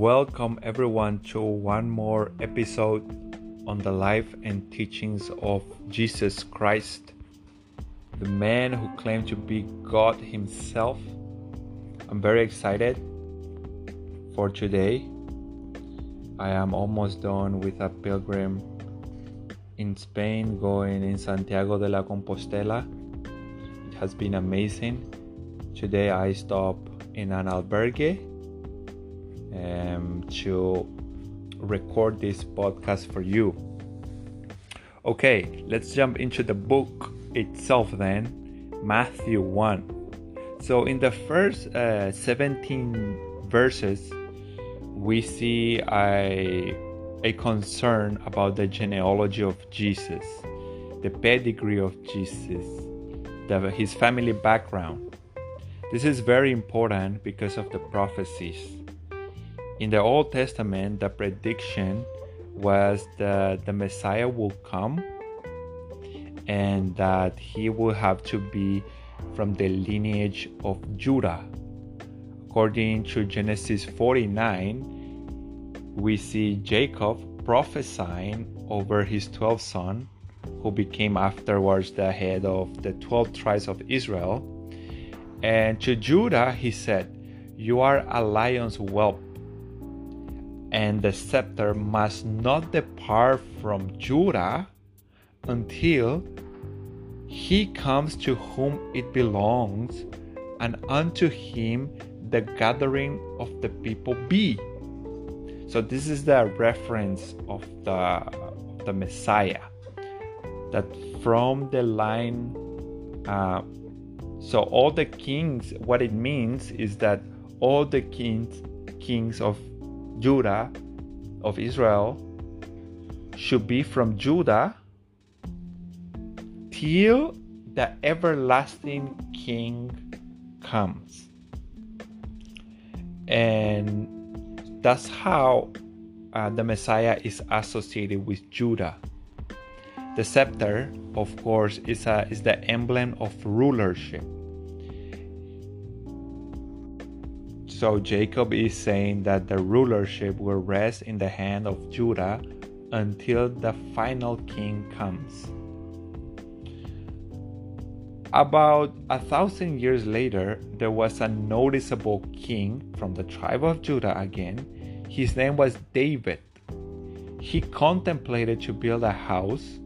welcome everyone to one more episode on the life and teachings of Jesus Christ, the man who claimed to be God Himself. I'm very excited for today. I am almost done with a pilgrim in Spain going in Santiago de la Compostela. It has been amazing. Today I stop in an albergue um, to record this podcast for you. Okay, let's jump into the book itself then, Matthew 1. So, in the first uh, 17 verses, we see a, a concern about the genealogy of Jesus, the pedigree of Jesus, the, his family background. This is very important because of the prophecies in the Old Testament, the prediction was that the Messiah will come and that he will have to be from the lineage of Judah. According to Genesis 49, we see Jacob prophesying over his 12 son, who became afterwards the head of the 12 tribes of Israel. And to Judah, he said, You are a lion's whelp and the scepter must not depart from Judah until he comes to whom it belongs, and unto him the gathering of the people be. So this is the reference of the, the Messiah. That from the line, uh, so all the kings, what it means is that all the kings, kings of Judah of Israel should be from Judah till the everlasting king comes. And that's how uh, the Messiah is associated with Judah. The scepter, of course, is, a, is the emblem of rulership. So Jacob is saying that the rulership will rest in the hand of Judah until the final king comes. About a thousand years later, there was a noticeable king from the tribe of Judah again. His name was David. He contemplated to build a house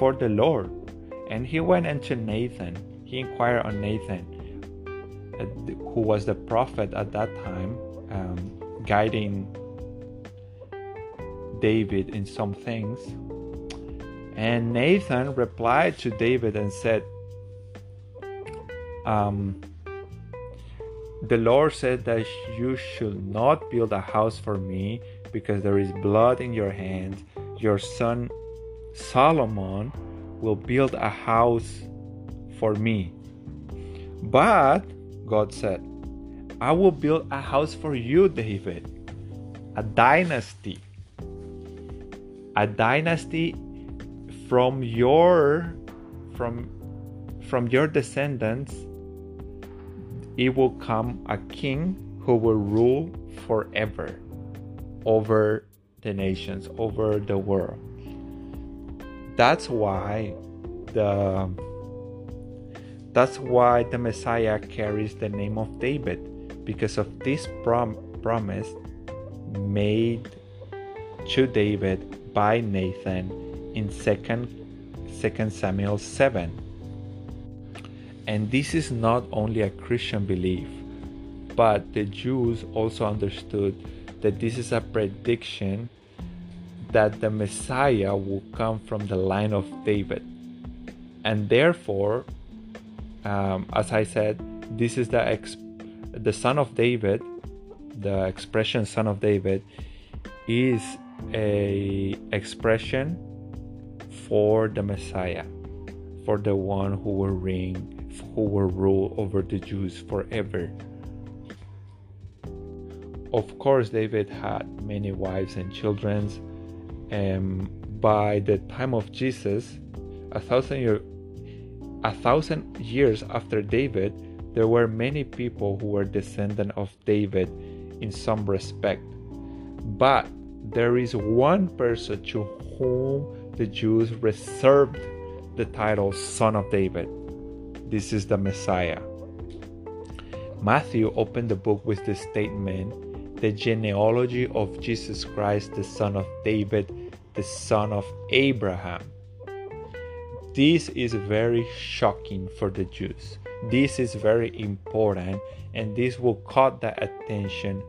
for the Lord, and he went unto Nathan. He inquired on Nathan, who was the prophet at that time, um, guiding David in some things. And Nathan replied to David and said, um, The Lord said that you should not build a house for me because there is blood in your hands. Your son Solomon will build a house for me. But God said, I will build a house for you, David, a dynasty. A dynasty from your from from your descendants it will come a king who will rule forever over the nations, over the world. That's why the that's why the Messiah carries the name of David, because of this prom- promise made to David by Nathan in 2nd, 2 Samuel 7. And this is not only a Christian belief, but the Jews also understood that this is a prediction that the Messiah will come from the line of David. And therefore, um, as I said, this is the ex- the son of David. The expression "son of David" is a expression for the Messiah, for the one who will reign, who will rule over the Jews forever. Of course, David had many wives and children. And by the time of Jesus, a thousand year, a thousand years after David, there were many people who were descendant of David in some respect. But there is one person to whom the Jews reserved the title Son of David. This is the Messiah. Matthew opened the book with the statement the genealogy of Jesus Christ, the son of David, the son of Abraham. This is very shocking for the Jews. This is very important, and this will caught the attention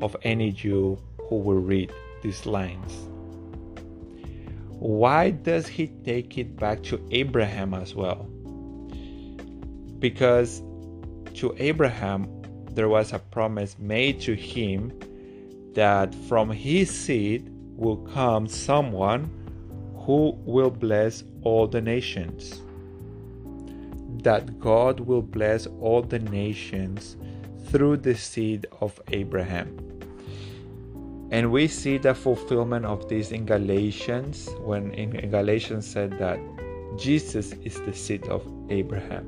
of any Jew who will read these lines. Why does he take it back to Abraham as well? Because to Abraham there was a promise made to him that from his seed will come someone who will bless all the nations. That God will bless all the nations through the seed of Abraham. And we see the fulfillment of this in Galatians, when in Galatians said that Jesus is the seed of Abraham.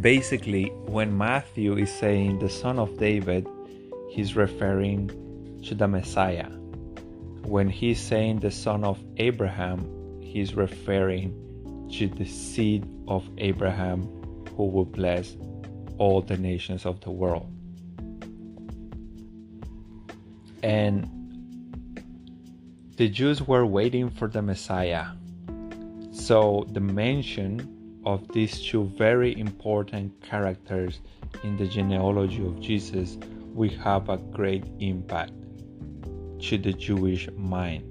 Basically, when Matthew is saying the son of David, he's referring to the Messiah. When he's saying the son of Abraham, he's referring to the seed of Abraham who will bless all the nations of the world. And the Jews were waiting for the Messiah. So the mention of these two very important characters in the genealogy of Jesus will have a great impact to the Jewish mind.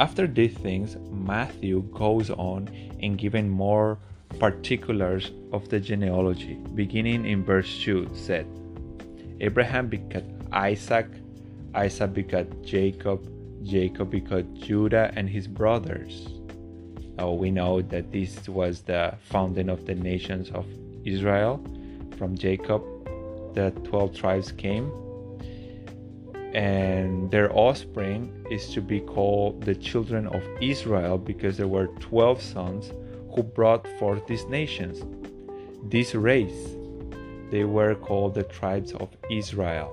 After these things, Matthew goes on and giving more particulars of the genealogy. Beginning in verse 2 said, Abraham begot Isaac, Isaac begot Jacob, Jacob begot Judah and his brothers. Oh, we know that this was the founding of the nations of Israel. From Jacob, the 12 tribes came, and their offspring is to be called the children of Israel because there were 12 sons who brought forth these nations. This race, they were called the tribes of Israel.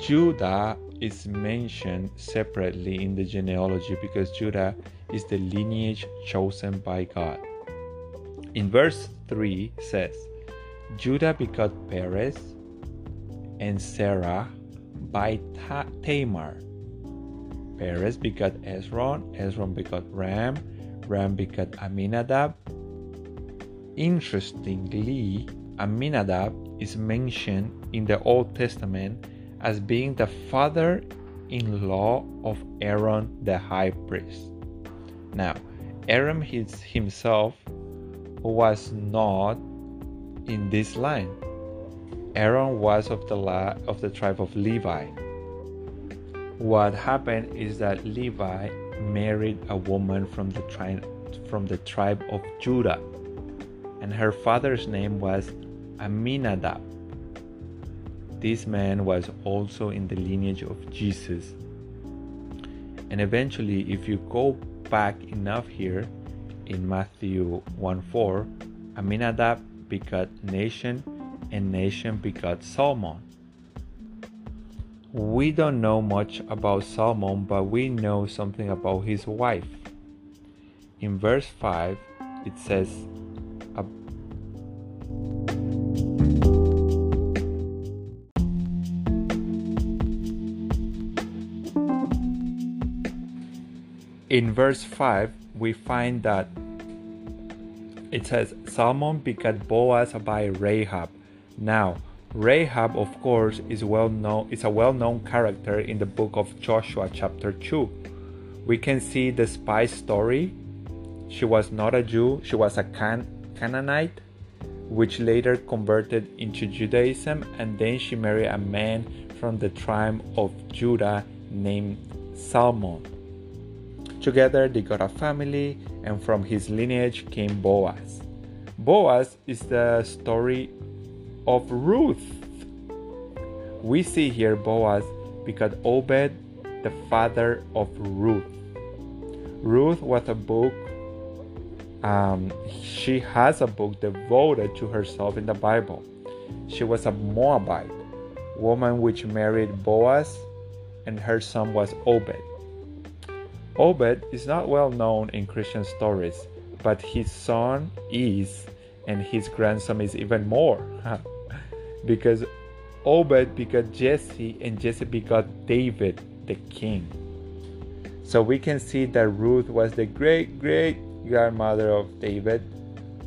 Judah is mentioned separately in the genealogy because Judah is the lineage chosen by God. In verse 3 says, Judah begot Perez and Zerah by Ta- Tamar. Perez begot Hezron, Hezron begot Ram, Ram begot Amminadab. Interestingly, Aminadab is mentioned in the Old Testament as being the father in law of Aaron the high priest. Now, Aaron himself was not in this line. Aaron was of the la- of the tribe of Levi. What happened is that Levi married a woman from the tribe from the tribe of Judah, and her father's name was Aminadab. This man was also in the lineage of Jesus. And eventually, if you go back enough here in Matthew 1 4, Amminadab begot Nahshon, and Nahshon begot Salmon. We don't know much about Salmon, but we know something about his wife. In verse 5, it says, In verse 5, we find that it says, Salmon begat Boaz by Rahab. Now, Rahab, of course, is well known. Is a well-known character in the book of Joshua, chapter two. We can see the spy story. She was not a Jew; she was a Can- Canaanite, which later converted into Judaism, and then she married a man from the tribe of Judah named Salmon. Together they got a family, and from his lineage came Boaz. Boaz is the story of Ruth. We see here Boaz because Obed, the father of Ruth. Ruth was a book, um, she has a book devoted to herself in the Bible. She was a Moabite, woman which married Boaz, and her son was Obed. Obed is not well known in Christian stories, but his son is, and his grandson is even more. because Obed begot Jesse, and Jesse begot David, the king. So we can see that Ruth was the great great grandmother of David,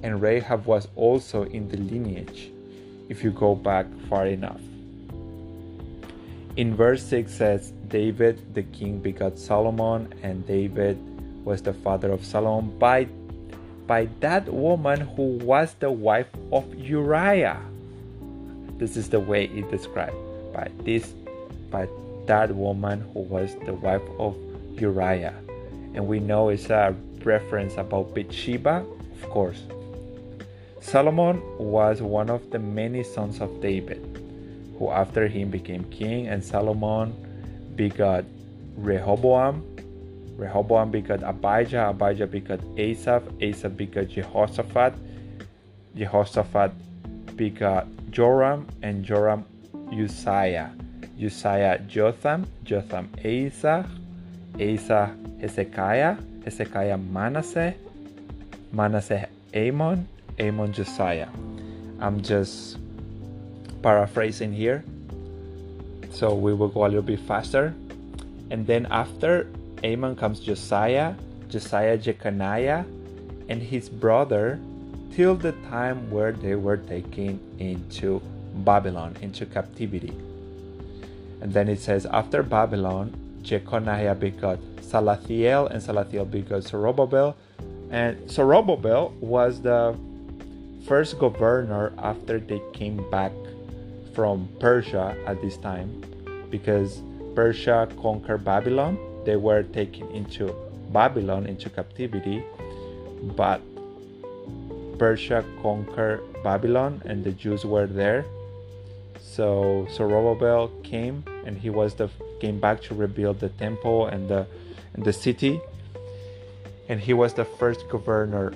and Rahab was also in the lineage, if you go back far enough. In verse 6 says, David the king begot Solomon, and David was the father of Solomon by, by that woman who was the wife of Uriah. This is the way it described by this by that woman who was the wife of Uriah. And we know it's a reference about Bathsheba, of course. Solomon was one of the many sons of David who after him became king, and Solomon begot Rehoboam. Rehoboam begot Abijah, Abijah begot Asaph, Asaph begot Jehoshaphat, Jehoshaphat begot Joram, and Joram Uzziah, Uzziah Jotham, Jotham Asa, Asa Hezekiah, Hezekiah Manasseh, Manasseh Amon, Amon Josiah. I'm just paraphrasing here. So we will go a little bit faster. And then after Amon comes Josiah, Josiah Jeconiah, and his brother till the time where they were taken into Babylon, into captivity. And then it says, after Babylon, Jeconiah begot Salathiel, and Salathiel begot Zerubbabel. And Zerubbabel was the first governor after they came back from Persia at this time because Persia conquered Babylon. They were taken into Babylon into captivity, but Persia conquered Babylon and the Jews were there. So Zerubbabel came and he was the came back to rebuild the temple and the and the city. And he was the first governor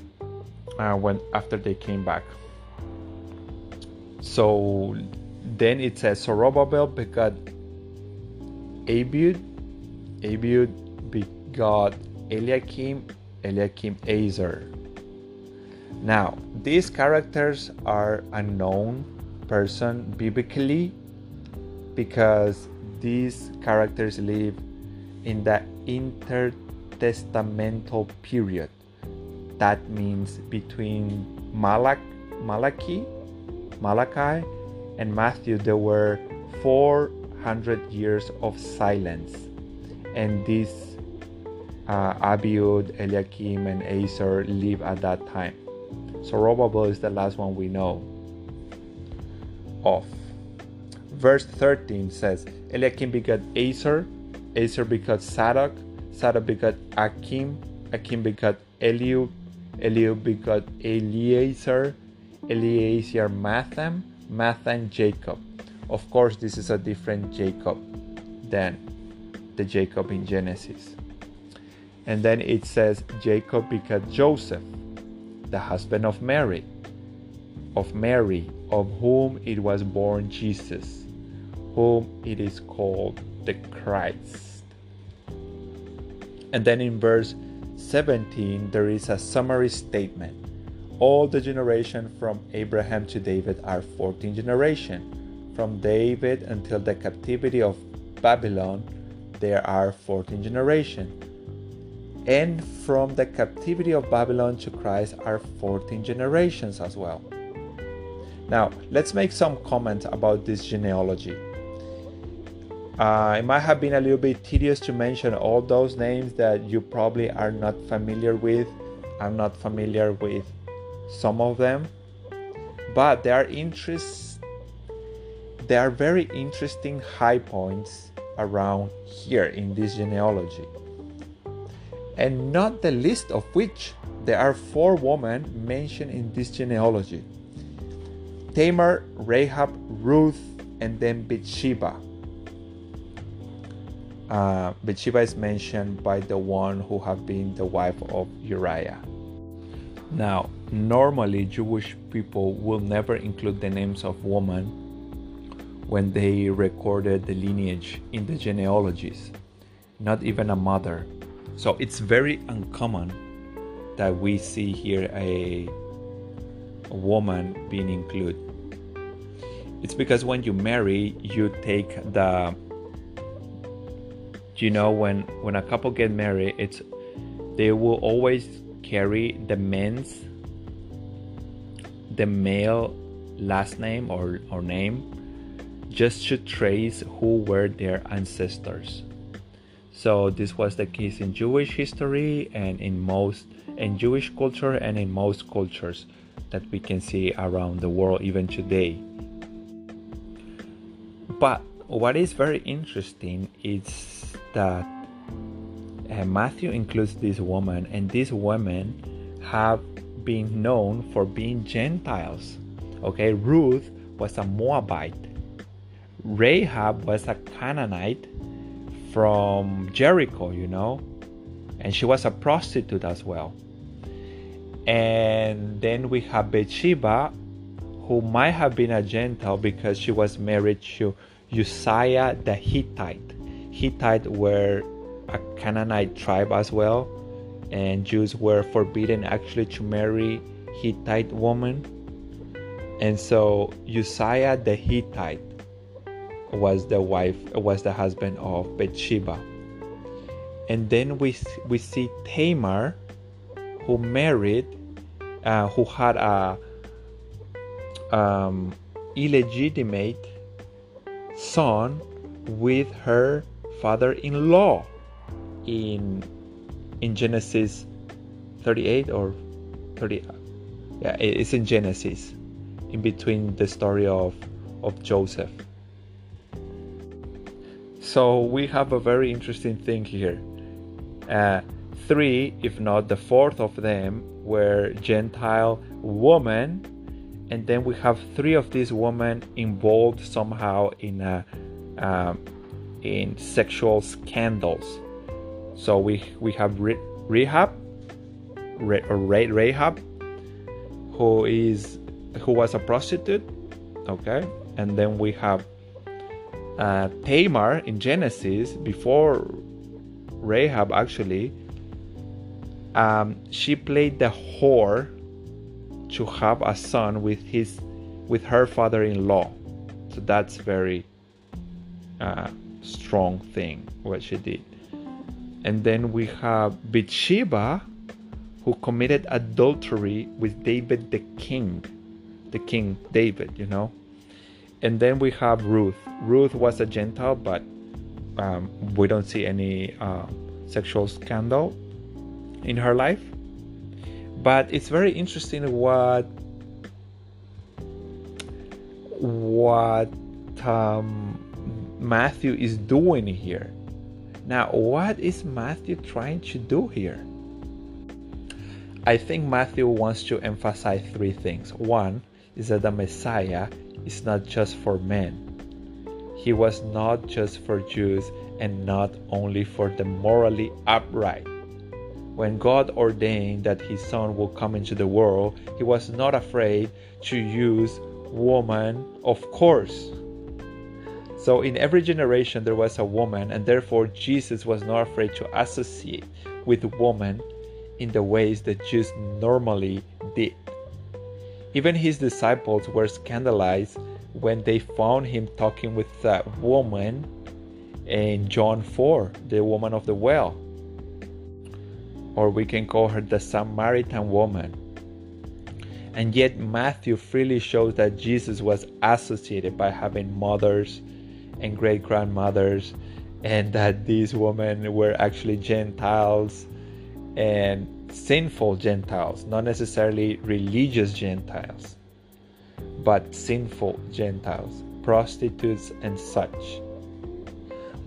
uh, when after they came back. So then it says Zerubbabel begot Abiud, Abiud begot Eliakim, Eliakim Azar. Now, these characters are unknown person biblically because these characters live in the intertestamental period. That means between Malach, Malachi, Malachi and Matthew, there were 400 years of silence. And these uh, Abiud, Eliakim, and Azar live at that time. So Zerubbabel is the last one we know of. Verse 13 says, Eliakim begot Azar, Azar begot Zadok, Zadok begot Akim, Akim begot Eliud, Eliud begot Eleazar, Eleazar Matthan, Matthan Jacob. Of course, this is a different Jacob than the Jacob in Genesis. And then it says Jacob begot Joseph, the husband of Mary, of Mary, of whom it was born Jesus, whom it is called the Christ. And then in verse 17, there is a summary statement all the generation from Abraham to David are 14 generation. From David until the captivity of Babylon, there are 14 generation. And from the captivity of Babylon to Christ are 14 generations as well. Now, let's make some comments about this genealogy. Uh, it might have been a little bit tedious to mention all those names that you probably are not familiar with. I'm not familiar with some of them, but there are interest. There are very interesting high points around here in this genealogy, and not the least of which there are four women mentioned in this genealogy: Tamar, Rahab, Ruth, and then Bathsheba. Uh, Bathsheba is mentioned by the one who have been the wife of Uriah. Now, normally Jewish people will never include the names of women when they recorded the lineage in the genealogies, not even a mother. So it's very uncommon that we see here a, a woman being included. It's because when you marry, you take the you know when when a couple get married, it's they will always carry the men's the male last name or, or name just to trace who were their ancestors. So this was the case in Jewish history and in most in Jewish culture and in most cultures that we can see around the world even today. But what is very interesting is that uh, Matthew includes this woman, and these women have been known for being Gentiles. Okay, Ruth was a Moabite, Rahab was a Canaanite from Jericho, you know, and she was a prostitute as well. And then we have Bathsheba, who might have been a Gentile because she was married to Uzziah the Hittite. Hittite were a Canaanite tribe as well, and Jews were forbidden actually to marry Hittite women. And so Uzziah the Hittite was the wife was the husband of Bathsheba. And then we we see Tamar who married uh, who had a um, illegitimate son with her father-in-law in in Genesis 38 or 30 yeah it's in Genesis in between the story of of Joseph so we have a very interesting thing here. Uh, three if not the fourth of them were Gentile women and then we have three of these women involved somehow in a um, in sexual scandals. So we we have Rahab, Rahab, who is who was a prostitute, okay, and then we have uh, Tamar in Genesis before Rahab actually. Um, she played the whore to have a son with his with her father-in-law, so that's very uh, strong thing what she did. And then we have Bathsheba, who committed adultery with David the king, the king David, you know. And then we have Ruth. Ruth was a Gentile, but um, we don't see any uh, sexual scandal in her life. But it's very interesting what what um, Matthew is doing here now, what is Matthew trying to do here? I think Matthew wants to emphasize three things. One is that the Messiah is not just for men, he was not just for Jews and not only for the morally upright. When God ordained that his son would come into the world, he was not afraid to use woman, of course. So, in every generation, there was a woman, and therefore Jesus was not afraid to associate with woman in the ways that Jews normally did. Even his disciples were scandalized when they found him talking with a woman in John 4, the woman of the well. Or we can call her the Samaritan woman. And yet, Matthew freely shows that Jesus was associated by having mothers and great grandmothers, and that these women were actually Gentiles and sinful Gentiles, not necessarily religious Gentiles, but sinful Gentiles, prostitutes, and such.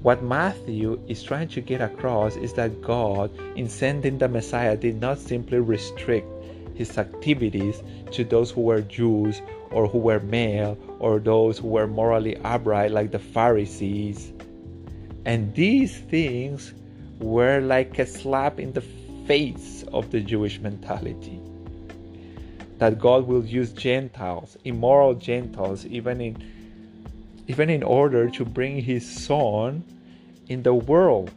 What Matthew is trying to get across is that God, in sending the Messiah, did not simply restrict his activities to those who were Jews or who were male or those who were morally upright like the Pharisees. And these things were like a slap in the face of the Jewish mentality. That God will use Gentiles, immoral Gentiles, even in even in order to bring his son in the world.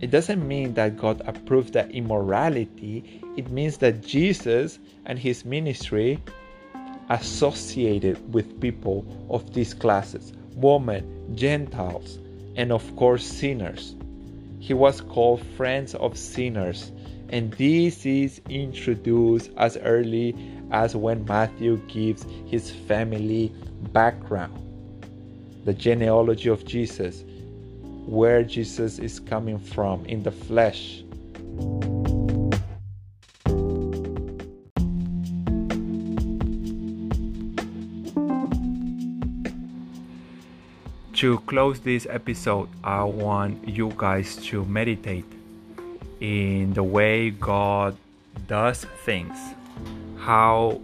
It doesn't mean that God approves the immorality, it means that Jesus and his ministry associated with people of these classes women, Gentiles, and of course sinners. He was called friends of sinners, and this is introduced as early as when Matthew gives his family background, the genealogy of Jesus, where Jesus is coming from in the flesh. To close this episode, I want you guys to meditate in the way God does things, how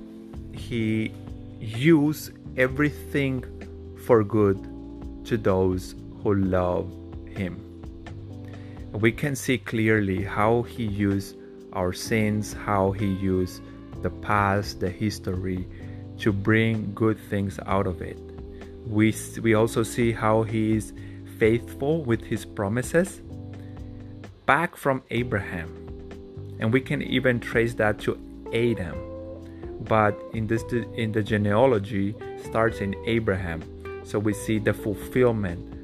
He uses everything for good to those who love Him. We can see clearly how He used our sins, how He used the past, the history to bring good things out of it we, we also see how he is faithful with his promises back from Abraham. And we can even trace that to Adam. But in this in the genealogy starts in Abraham. So we see the fulfillment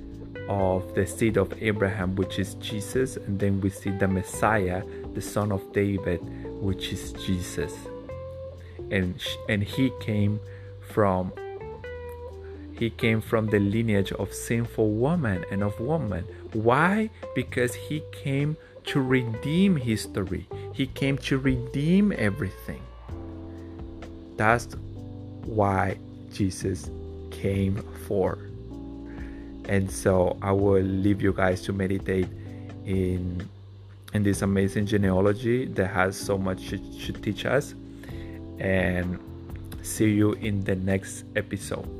of the seed of Abraham, which is Jesus, and then we see the Messiah, the son of David, which is Jesus. And and he came from he came from the lineage of sinful woman and of woman. Why? Because he came to redeem history. He came to redeem everything. That's why Jesus came for. And so I will leave you guys to meditate in in this amazing genealogy that has so much to, to teach us. And see you in the next episode.